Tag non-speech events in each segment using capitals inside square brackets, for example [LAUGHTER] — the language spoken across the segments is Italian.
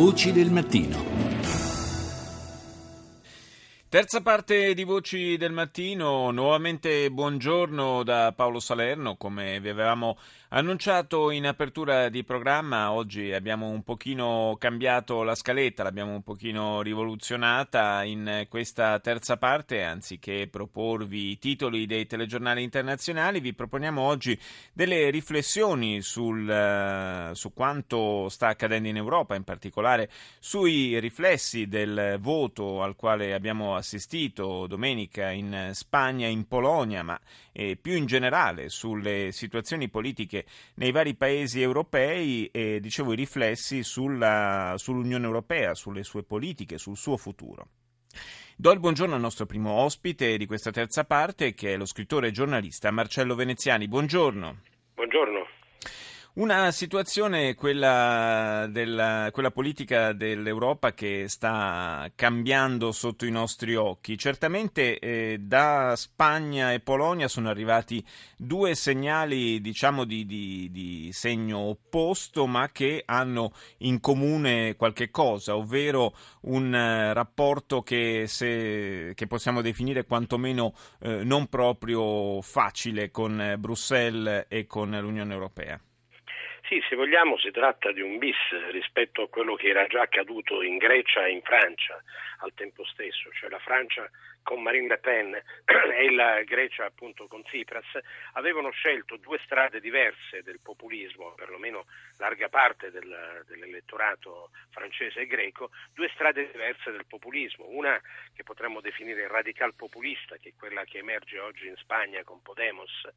Voci del mattino. Terza parte di Voci del Mattino, nuovamente buongiorno da Paolo Salerno, come vi avevamo annunciato in apertura di programma, oggi abbiamo un pochino cambiato la scaletta, l'abbiamo un pochino rivoluzionata in questa terza parte, anziché proporvi i titoli dei telegiornali internazionali, vi proponiamo oggi delle riflessioni sul, su quanto sta accadendo in Europa, in particolare sui riflessi del voto al quale abbiamo assistito domenica in Spagna in Polonia, ma eh, più in generale sulle situazioni politiche nei vari paesi europei e dicevo i riflessi sulla, sull'Unione Europea, sulle sue politiche, sul suo futuro. Do il buongiorno al nostro primo ospite di questa terza parte, che è lo scrittore e giornalista Marcello Veneziani. Buongiorno. Buongiorno. Una situazione, quella, della, quella politica dell'Europa, che sta cambiando sotto i nostri occhi. Certamente eh, da Spagna e Polonia sono arrivati due segnali, diciamo, di, di, di, segno opposto, ma che hanno in comune qualche cosa, ovvero un eh, rapporto che, se, che, possiamo definire quantomeno eh, non proprio facile con Bruxelles e con l'Unione Europea. Sì, se vogliamo si tratta di un bis rispetto a quello che era già accaduto in Grecia e in Francia al tempo stesso, cioè la Francia con Marine Le Pen [CLEARS THROAT] e la Grecia appunto con Tsipras avevano scelto due strade diverse del populismo, perlomeno larga parte del, dell'elettorato francese e greco, due strade diverse del populismo, una che potremmo definire radical populista, che è quella che emerge oggi in Spagna con Podemos,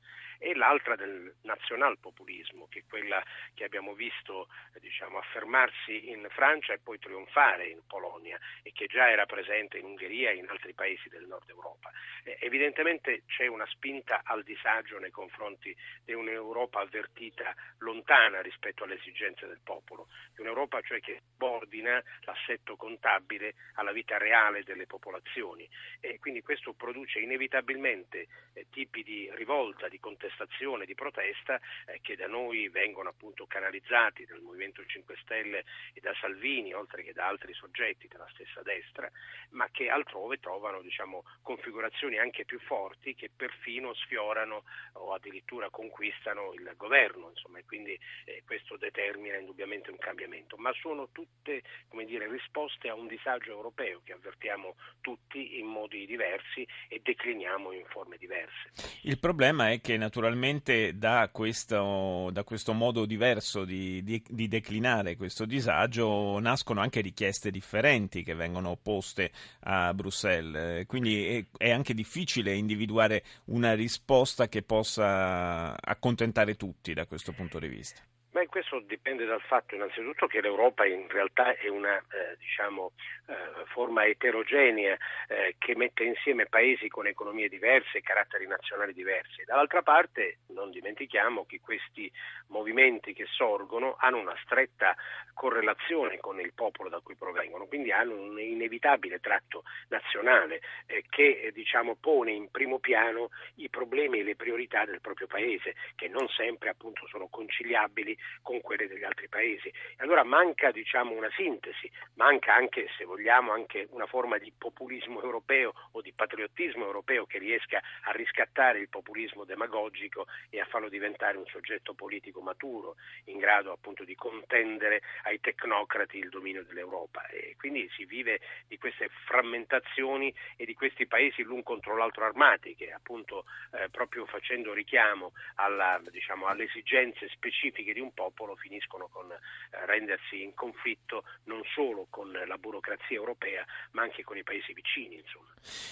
e l'altra del nazional populismo, che è quella che abbiamo visto diciamo, affermarsi in Francia e poi trionfare in Polonia e che già era presente in Ungheria e in altri paesi del nord Europa. Eh, evidentemente c'è una spinta al disagio nei confronti di un'Europa avvertita lontana rispetto alle esigenze del popolo, di un'Europa cioè che subordina l'assetto contabile alla vita reale delle popolazioni. E quindi questo produce inevitabilmente eh, tipi di rivolta, di contestazione, di protesta eh, che da noi vengono appunto canalizzati dal Movimento 5 Stelle e da Salvini, oltre che da altri soggetti della stessa destra, ma che altrove trovano diciamo, configurazioni anche più forti che perfino sfiorano o addirittura conquistano il governo, insomma, e quindi eh, questo determina indubbiamente un cambiamento, ma sono tutte dire, risposte a un disagio europeo che avvertiamo tutti in modi diversi e decliniamo in forme diverse. Il problema è che naturalmente da questo, da questo modo diverso di, di, di declinare questo disagio nascono anche richieste differenti che vengono poste a Bruxelles, quindi è, è anche difficile individuare una risposta che possa accontentare tutti da questo punto di vista. Beh, questo dipende dal fatto innanzitutto che l'Europa in realtà è una eh, diciamo, eh, forma eterogenea eh, che mette insieme paesi con economie diverse e caratteri nazionali diversi. Dall'altra parte non dimentichiamo che questi movimenti che sorgono hanno una stretta correlazione con il popolo da cui provengono, quindi hanno un inevitabile tratto nazionale eh, che eh, diciamo, pone in primo piano i problemi e le priorità del proprio paese, che non sempre appunto sono conciliabili con quelle degli altri paesi. E allora manca diciamo, una sintesi, manca anche, se vogliamo, anche una forma di populismo europeo o di patriottismo europeo che riesca a riscattare il populismo demagogico e a farlo diventare un soggetto politico maturo, in grado appunto di contendere ai tecnocrati il dominio dell'Europa. E quindi si vive di queste frammentazioni e di questi paesi l'un contro l'altro armati che appunto eh, proprio facendo richiamo alla, diciamo, alle esigenze specifiche di un popolo finiscono con eh, rendersi in conflitto non solo con la burocrazia europea ma anche con i paesi vicini. Insomma.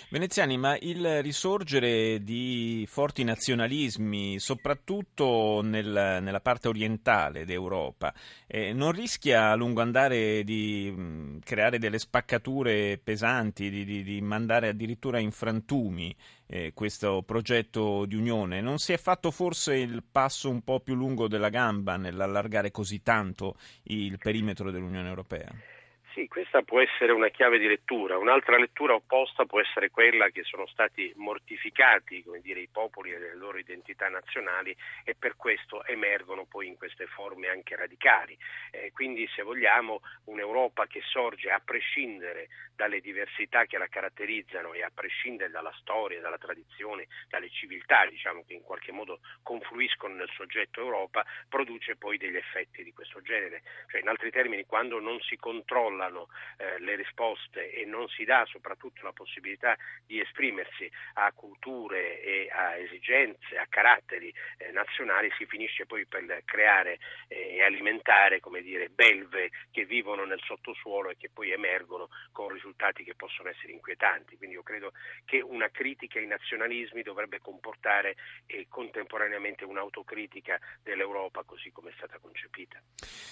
Veneziani, ma il risorgere di forti nazionalismi, soprattutto nel, nella parte orientale d'Europa, eh, non rischia a lungo andare di mh, creare delle spaccature pesanti, di, di, di mandare addirittura in frantumi eh, questo progetto di unione? Non si è fatto forse il passo un po' più lungo della gamba nell'allargare così tanto il perimetro dell'Unione Europea? Sì, questa può essere una chiave di lettura. Un'altra lettura opposta può essere quella che sono stati mortificati dire, i popoli e le loro identità nazionali e per questo emergono poi in queste forme anche radicali. Eh, quindi se vogliamo un'Europa che sorge a prescindere dalle diversità che la caratterizzano e a prescindere dalla storia, dalla tradizione, dalle civiltà diciamo, che in qualche modo confluiscono nel soggetto Europa, produce poi degli effetti di questo genere. Cioè, in altri termini, quando non si controlla controllano eh, le risposte e non si dà soprattutto la possibilità di esprimersi a culture e a esigenze, a caratteri eh, nazionali, si finisce poi per creare eh, e alimentare come dire, belve che vivono nel sottosuolo e che poi emergono con risultati che possono essere inquietanti. Quindi io credo che una critica ai nazionalismi dovrebbe comportare eh, contemporaneamente un'autocritica dell'Europa così come è stata concepita.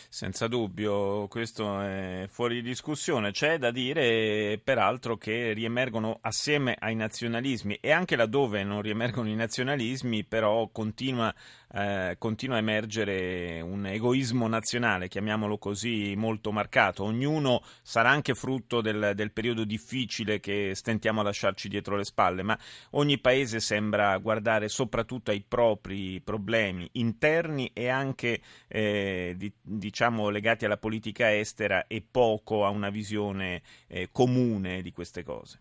Senza dubbio, questo è fuori di discussione. C'è da dire, peraltro, che riemergono assieme ai nazionalismi e anche laddove non riemergono i nazionalismi, però continua, eh, continua a emergere un egoismo nazionale, chiamiamolo così, molto marcato. Ognuno sarà anche frutto del, del periodo difficile che stentiamo a lasciarci dietro le spalle, ma ogni paese sembra guardare soprattutto ai propri problemi interni e anche eh, di, diciamo legati alla politica estera e poco a una visione eh, comune di queste cose.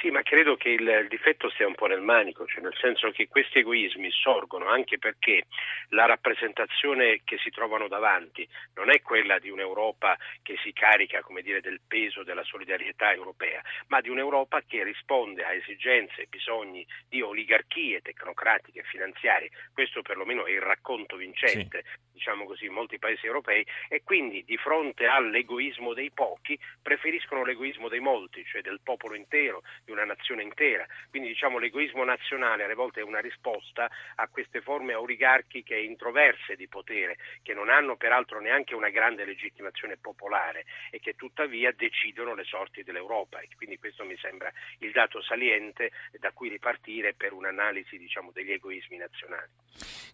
Sì, ma credo che il, il, difetto sia un po' nel manico, cioè nel senso che questi egoismi sorgono anche perché la rappresentazione che si trovano davanti non è quella di un'Europa che si carica, come dire, del peso della solidarietà europea, ma di un'Europa che risponde a esigenze e bisogni di oligarchie tecnocratiche e finanziarie. Questo perlomeno è il racconto vincente, sì. diciamo così, in molti paesi europei e quindi di fronte all'egoismo dei pochi preferiscono l'egoismo dei molti, cioè del popolo intero di una nazione intera. Quindi diciamo l'egoismo nazionale alle volte è una risposta a queste forme oligarchiche e introverse di potere che non hanno peraltro neanche una grande legittimazione popolare e che tuttavia decidono le sorti dell'Europa e quindi questo mi sembra il dato saliente da cui ripartire per un'analisi diciamo, degli egoismi nazionali.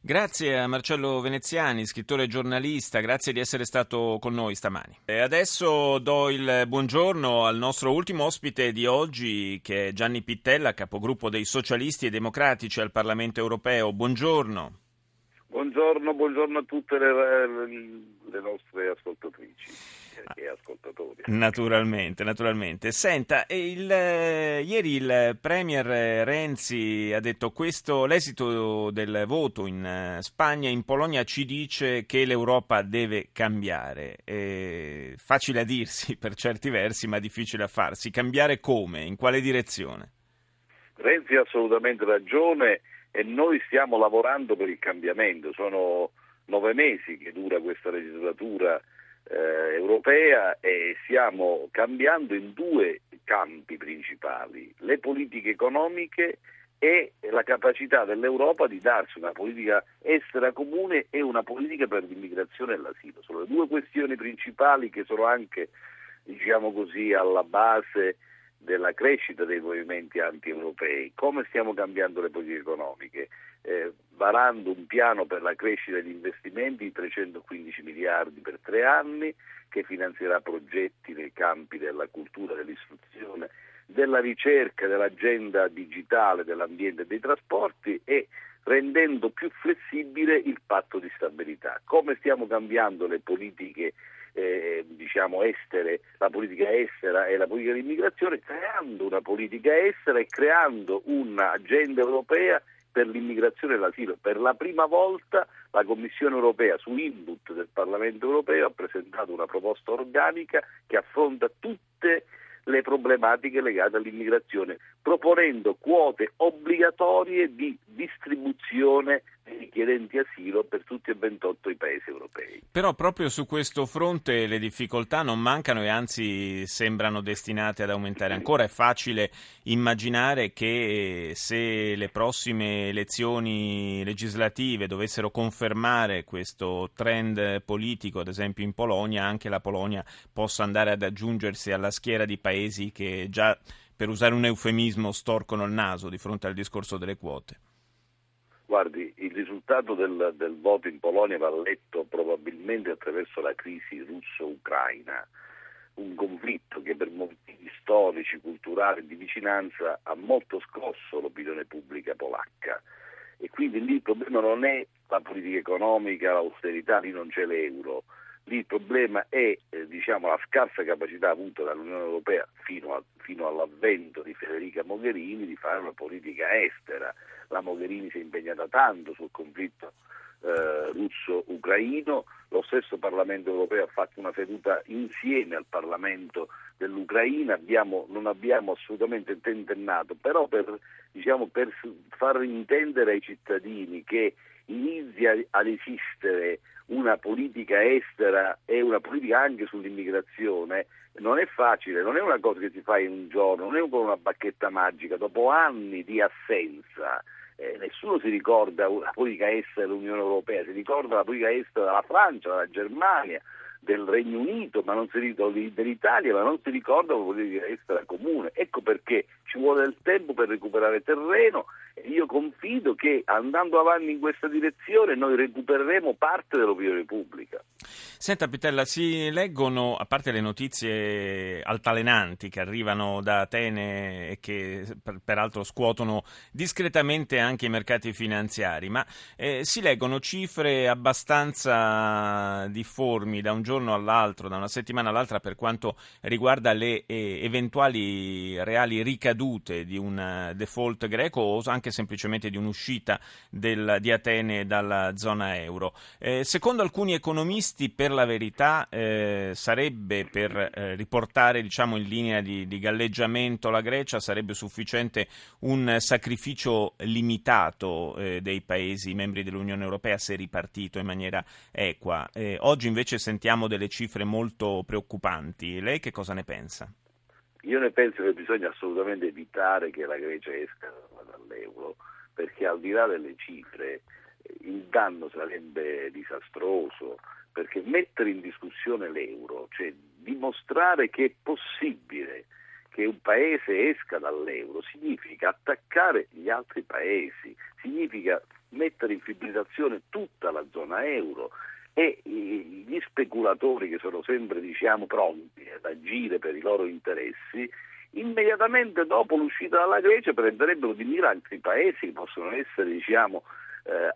Grazie a Marcello Veneziani, scrittore e giornalista, grazie di essere stato con noi stamani. E adesso do il buongiorno al nostro ultimo ospite di oggi che è Gianni Pittella, capogruppo dei socialisti e democratici al Parlamento europeo. Buongiorno. Buongiorno, buongiorno a tutte le, le nostre ascoltatrici e ascoltatori. Naturalmente, naturalmente. Senta, il, eh, ieri il Premier Renzi ha detto questo, l'esito del voto in eh, Spagna e in Polonia ci dice che l'Europa deve cambiare. È facile a dirsi [LAUGHS] per certi versi, ma difficile a farsi. Cambiare come? In quale direzione? Renzi ha assolutamente ragione e noi stiamo lavorando per il cambiamento. Sono nove mesi che dura questa legislatura eh, europea e stiamo cambiando in due campi principali, le politiche economiche e la capacità dell'Europa di darsi una politica estera comune e una politica per l'immigrazione e l'asilo. Sono le due questioni principali che sono anche, diciamo così, alla base della crescita dei movimenti anti-europei. Come stiamo cambiando le politiche economiche? Eh, varando un piano per la crescita degli investimenti di 315 miliardi per tre anni, che finanzierà progetti nei campi della cultura, dell'istruzione, della ricerca, dell'agenda digitale, dell'ambiente e dei trasporti e rendendo più flessibile il patto di stabilità. Come stiamo cambiando le politiche eh, diciamo estere, la politica estera e la politica di immigrazione, creando una politica estera e creando un'agenda europea per l'immigrazione e l'asilo. Per la prima volta la Commissione europea, su input del Parlamento europeo, ha presentato una proposta organica che affronta tutte le problematiche legate all'immigrazione, proponendo quote obbligatorie di distribuzione dei richiedenti asilo per tutti e 28 i paesi europei. Però proprio su questo fronte le difficoltà non mancano e anzi sembrano destinate ad aumentare ancora. È facile immaginare che se le prossime elezioni legislative dovessero confermare questo trend politico, ad esempio in Polonia, anche la Polonia possa andare ad aggiungersi alla schiera di paesi che già per usare un eufemismo, storcono il naso di fronte al discorso delle quote? Guardi, il risultato del, del voto in Polonia va letto probabilmente attraverso la crisi russo-ucraina. un conflitto che per motivi storici, culturali, di vicinanza ha molto scosso l'opinione pubblica polacca e quindi lì il problema non è la politica economica, l'austerità, lì non c'è l'euro, lì il problema è eh, diciamo, la scarsa capacità avuta dall'Unione Europea fino, a, fino, all'avvento di Federica Mogherini di fare una politica estera. La Mogherini si è impegnata tanto sul conflitto eh, russo-ucraino, lo stesso Parlamento europeo ha fatto una seduta insieme al Parlamento dell'Ucraina, abbiamo, non abbiamo assolutamente tentennato, però per, diciamo, per far intendere ai cittadini che inizia ad esistere una politica estera e una politica anche sull'immigrazione non è facile, non è una cosa che si fa in un giorno, non è con una bacchetta magica, dopo anni di assenza eh, nessuno si ricorda la politica estera dell'Unione Europea, si ricorda la politica estera della Francia, della Germania, del Regno Unito, ma non si ricorda dell'Italia, ma non si ricorda la politica estera comune. Ecco perché ci vuole del tempo per recuperare terreno io confido che andando avanti in questa direzione noi recupereremo parte dell'opinione pubblica. Senta Pitella, si leggono, a parte le notizie altalenanti che arrivano da Atene e che per, peraltro scuotono discretamente anche i mercati finanziari, ma eh, si leggono cifre abbastanza difformi da un giorno all'altro, da una settimana all'altra per quanto riguarda le eh, eventuali reali ricadute di un default greco o anche semplicemente di un'uscita del, di Atene dalla zona euro. Eh, secondo alcuni economisti, per la verità, eh, sarebbe per eh, riportare diciamo, in linea di, di, galleggiamento la Grecia, sarebbe sufficiente un sacrificio limitato eh, dei paesi membri dell'Unione Europea se ripartito in maniera equa. Eh, oggi invece sentiamo delle cifre molto preoccupanti. Lei che cosa ne pensa? Io ne penso che bisogna assolutamente evitare che la Grecia esca dall'euro, perché al di là delle cifre il danno sarebbe disastroso, perché mettere in discussione l'euro, cioè dimostrare che è possibile che un paese esca dall'euro, significa attaccare gli altri paesi, significa mettere in fibrillazione tutta la zona euro e gli speculatori che sono sempre diciamo, pronti ad agire per i loro interessi immediatamente dopo l'uscita dalla Grecia prenderebbero di mira altri paesi che possono essere diciamo, eh,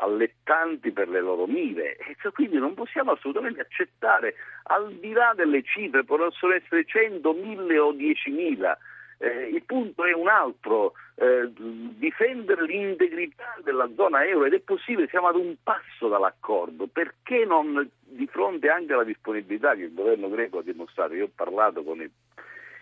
allettanti per le loro mire. E quindi non possiamo assolutamente accettare al di là delle cifre possono essere 100, 1000 o 10.000 eh, il punto è un altro, eh, difendere l'integrità della zona euro ed è possibile, siamo ad un passo dall'accordo, perché non di fronte anche alla disponibilità che il governo greco ha dimostrato, io ho parlato con il,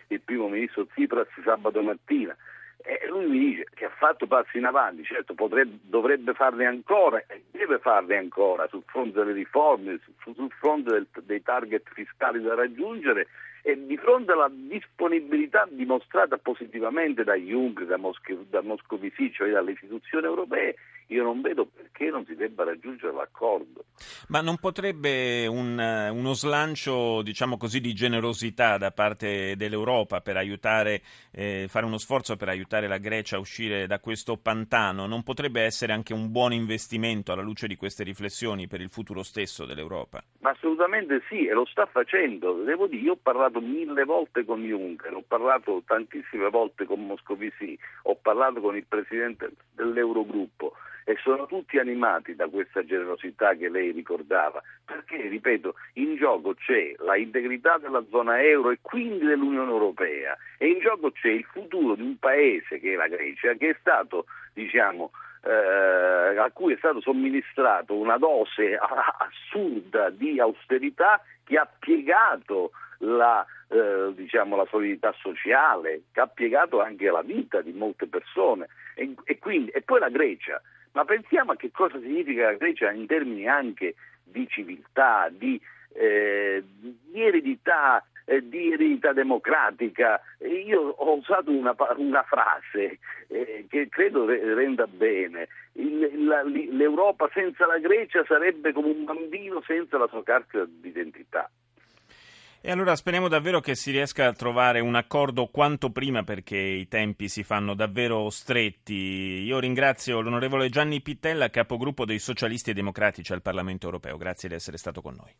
il primo ministro Tsipras sabato mattina, e lui mi dice che ha fatto passi in avanti, certo potrebbe, dovrebbe farne ancora e deve farne ancora sul fronte delle riforme, sul, sul fronte del, dei target fiscali da raggiungere e di fronte alla disponibilità dimostrata positivamente da Juncker, da, Mosc- da Moscovici, cioè dalle istituzioni europee, io non vedo perché non si debba raggiungere l'accordo. Ma non potrebbe un, uno slancio, diciamo così, di generosità da parte dell'Europa per aiutare, eh, fare uno sforzo per aiutare la Grecia a uscire da questo pantano, non potrebbe essere anche un buon investimento alla luce di queste riflessioni per il futuro stesso dell'Europa? Ma assolutamente sì, e lo sta facendo. Devo dire, io ho parlato mille volte con Juncker, ho parlato tantissime volte con Moscovici, ho parlato con il presidente dell'Eurogruppo e sono tutti animati da questa generosità che lei ricordava, perché, ripeto, in gioco c'è la integrità della zona euro e quindi dell'Unione Europea e in gioco c'è il futuro di un paese che è la Grecia, che è stato, diciamo, eh, a cui è stato somministrato una dose [LAUGHS] assurda di austerità che ha piegato la, eh, diciamo, la solidità sociale, che ha piegato anche la vita di molte persone. E, e, quindi, e poi la Grecia ma pensiamo a che cosa significa la Grecia in termini anche di civiltà, di, eh, di eredità, eh, di eredità democratica. Io ho usato una, una frase eh, che credo renda bene. Il, la, L'Europa senza la Grecia sarebbe come un bambino senza la sua carta d'identità. E allora speriamo davvero che si riesca a trovare un accordo quanto prima perché i tempi si fanno davvero stretti. Io ringrazio l'onorevole Gianni Pittella, capogruppo dei socialisti e democratici al Parlamento europeo. Grazie di essere stato con noi.